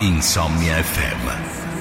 Insomnia FM.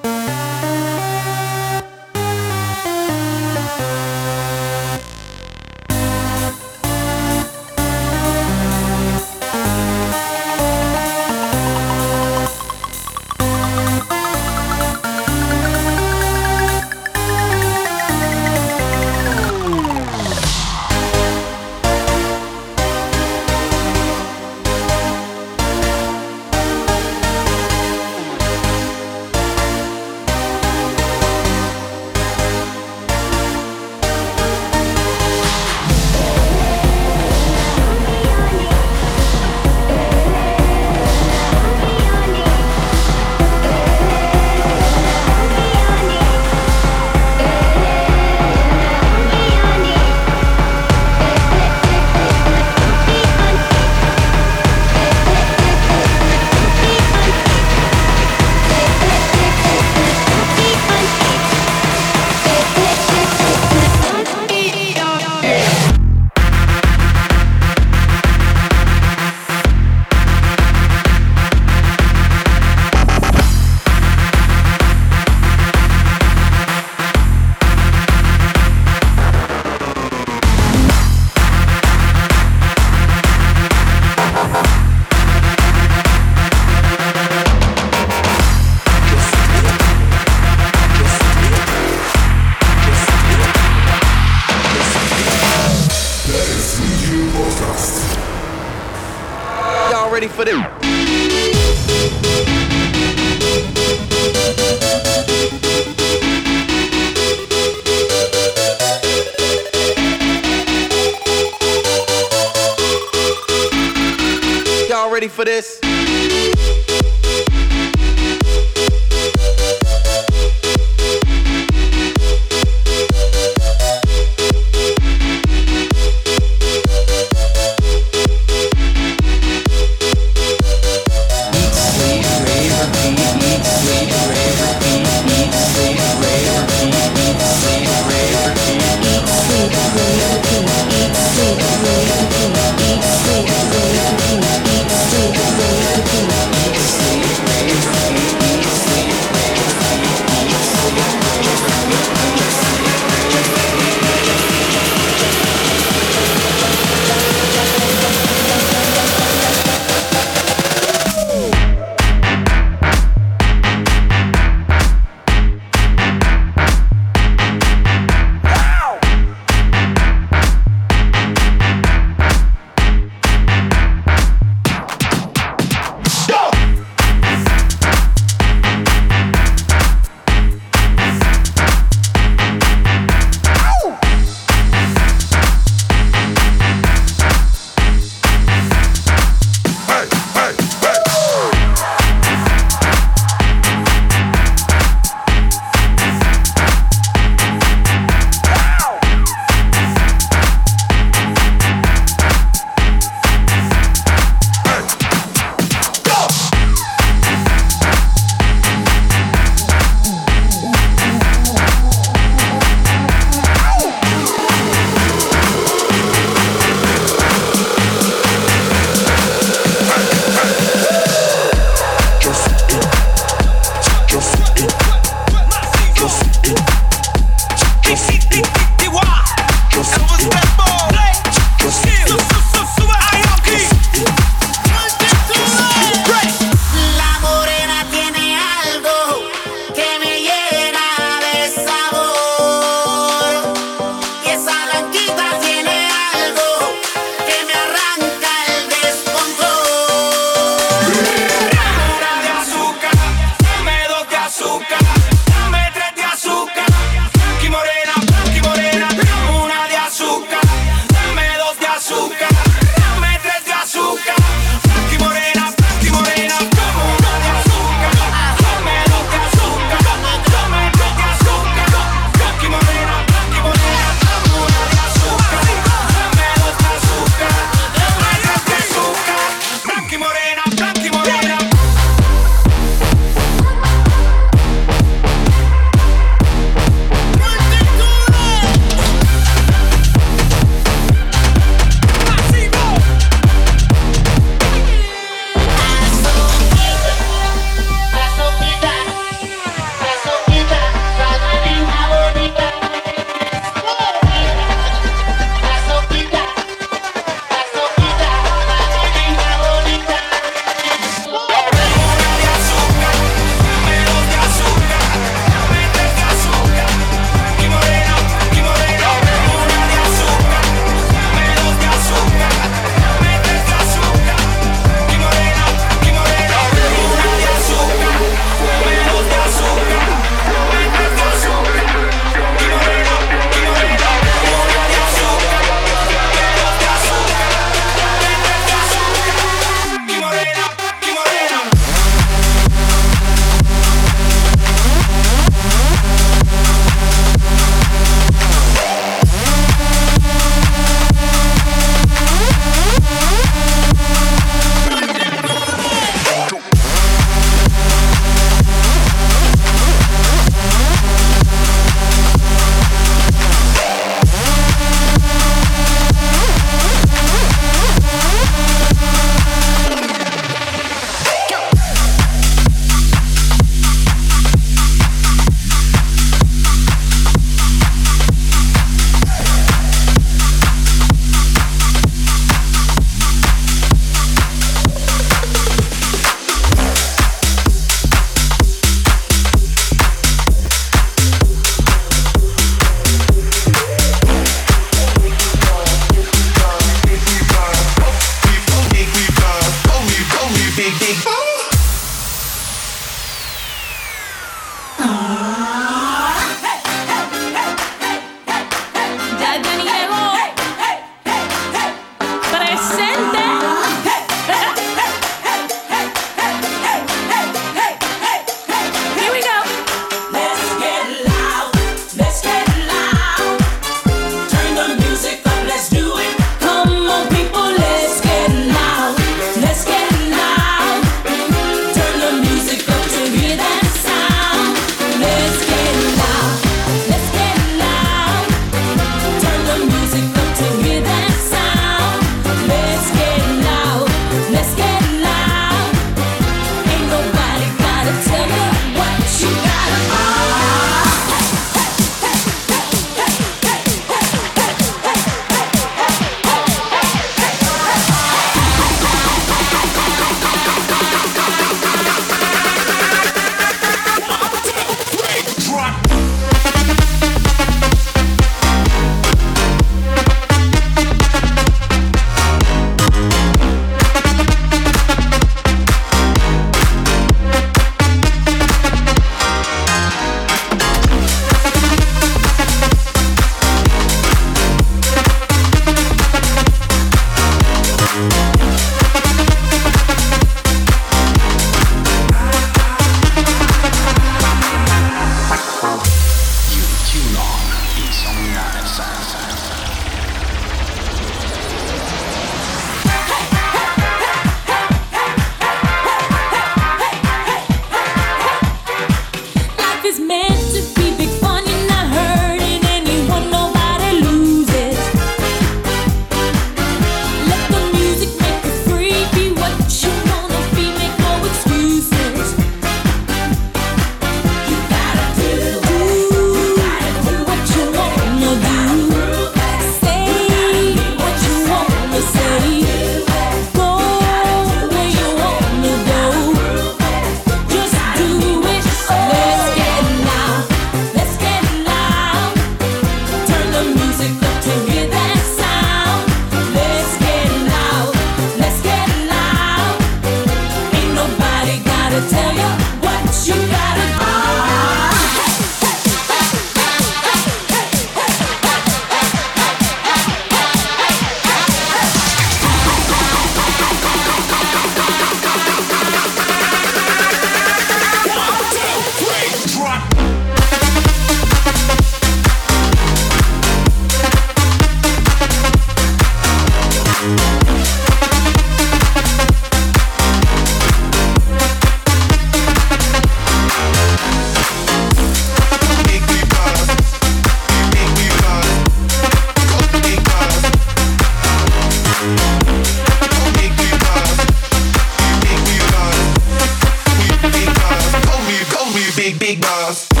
big, big boss.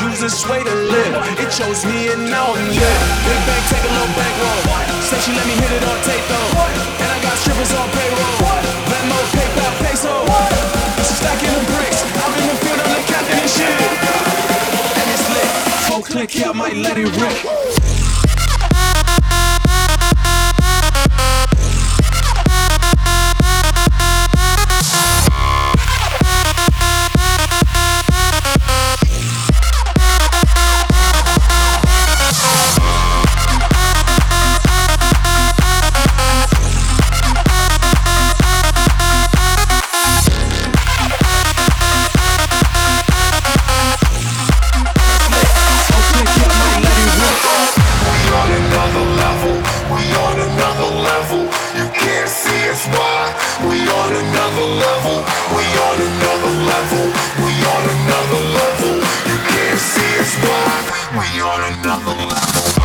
Choose this way to live. It chose me and now I'm lit. Big bank, take a little bankroll. Say she let me hit it on tape though. And I got strippers on payroll. Venmo, PayPal, peso. So stacking the bricks. I'm in the field, I'm the captain and shit. And it's lit. Full click, yeah, I might let it rip. we on another level.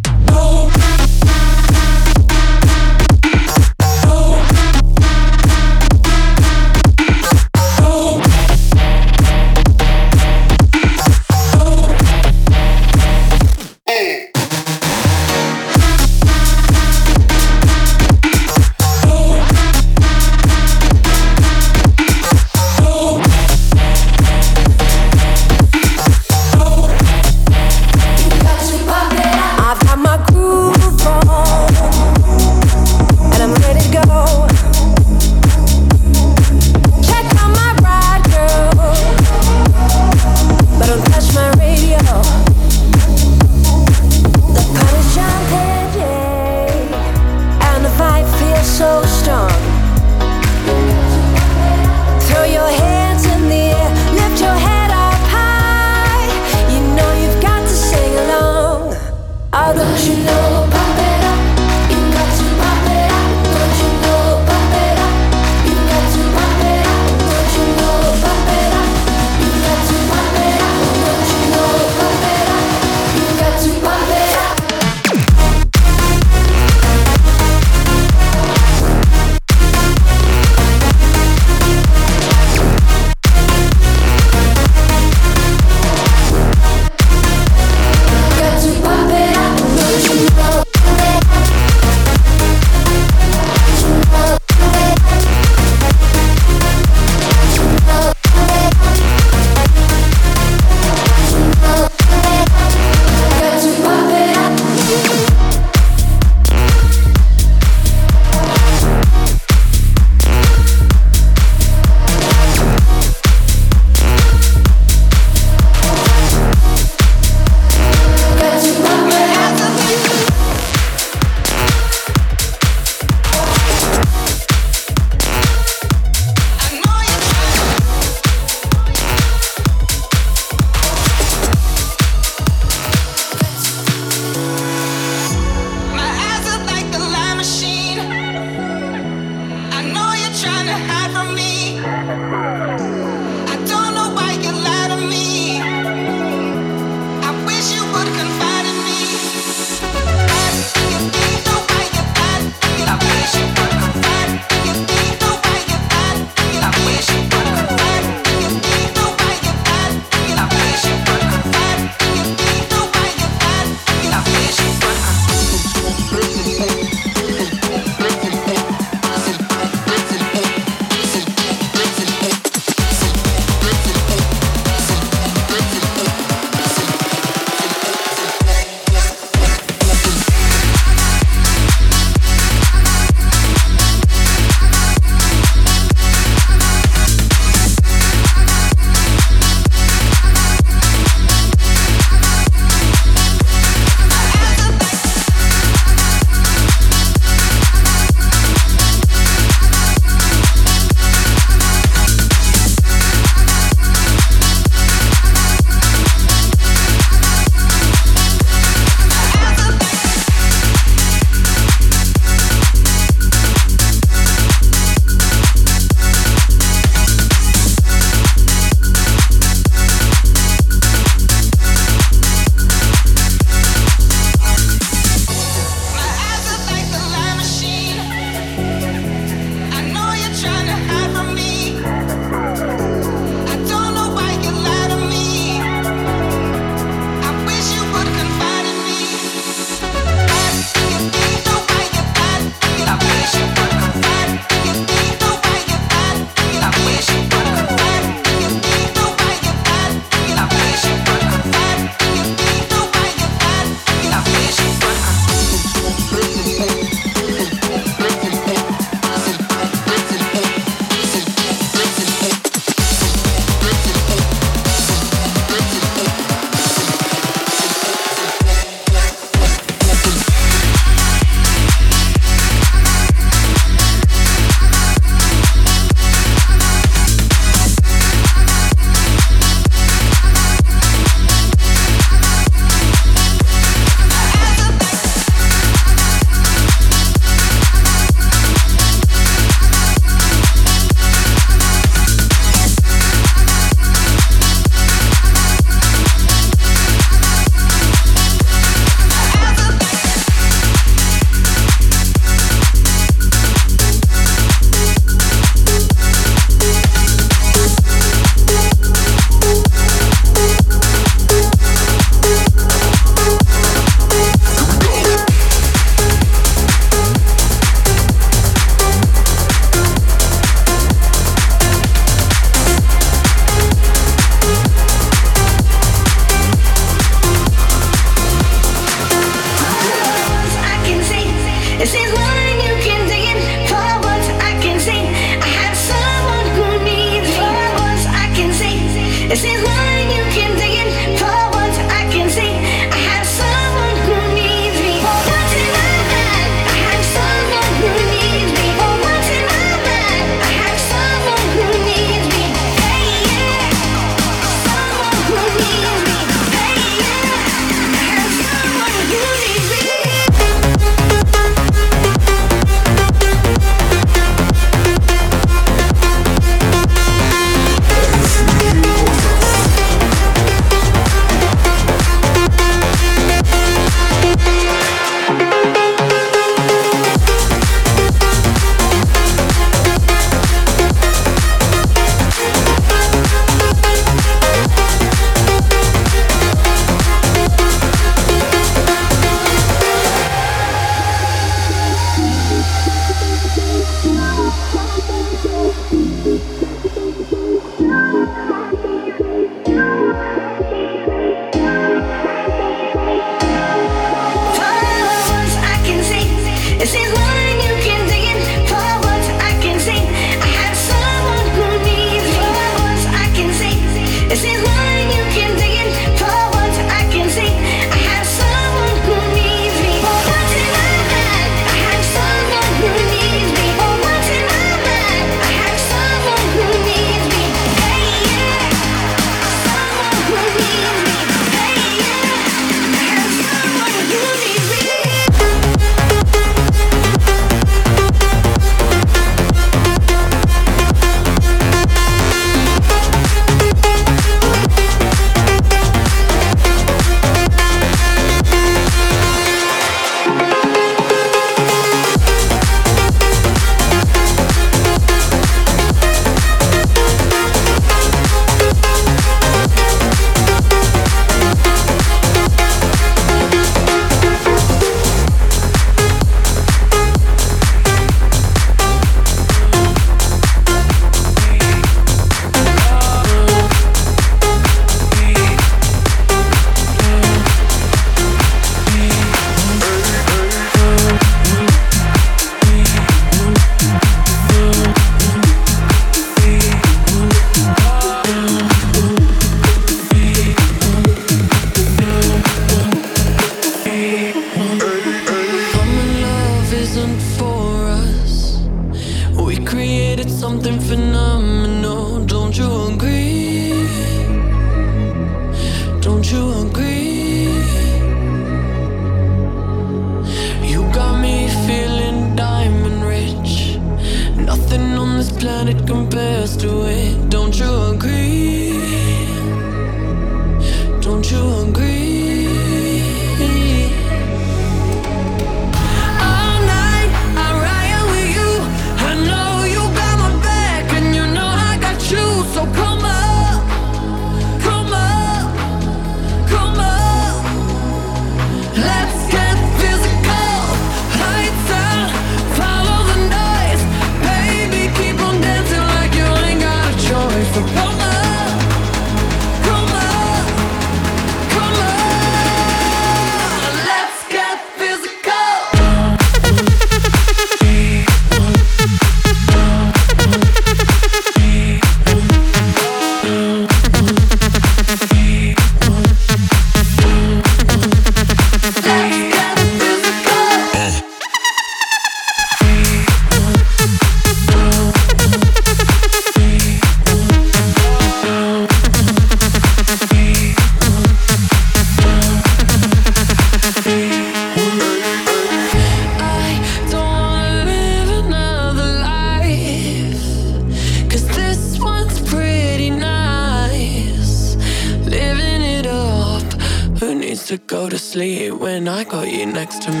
next to me.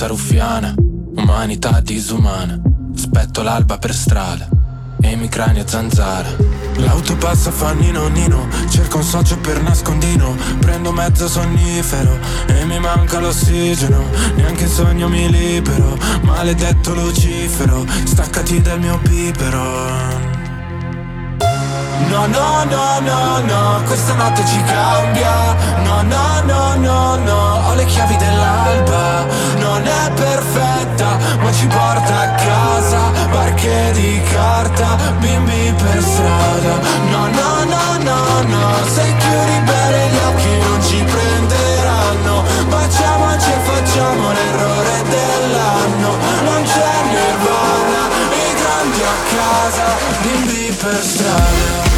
Tolleranza ruffiana, umanità disumana. Aspetto l'alba per strada e mi crani a zanzara. L'auto passa fa nino nino, cerco un socio per nascondino, prendo mezzo sonnifero e mi manca l'ossigeno, neanche in sogno mi libero, maledetto Lucifero, staccati dal mio pipero. No, no, no, no, no, questa notte ci cambia. No, no, no, no, no, ho le chiavi dell'alba. Non è perfetta, ma ci porta a casa. Barche di carta, bimbi per strada. No, no, no, no, no, se chiudi bene gli occhi non ci prenderanno. Baciamoci e facciamo l'errore dell'anno. Non c'è nirvana, i grandi a casa, bimbi per strada.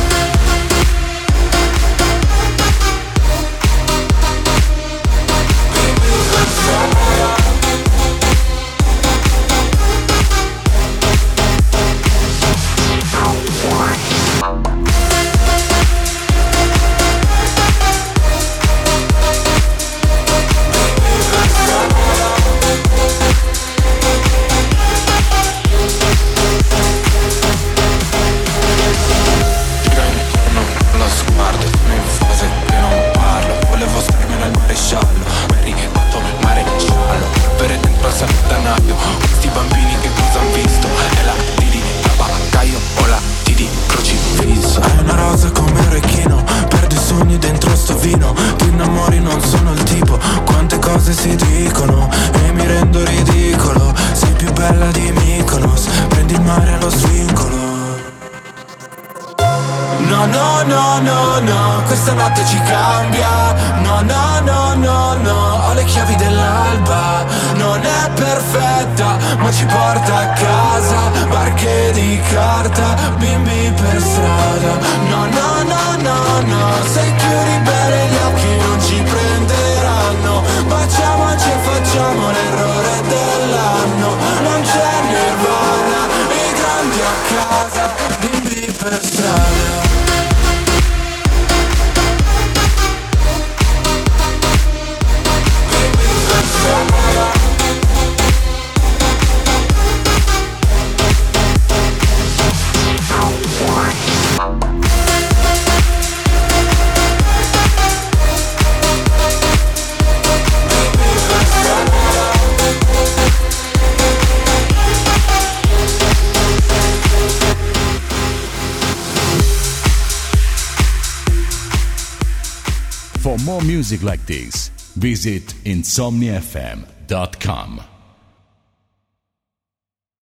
Music like this, visit insomniafm.com.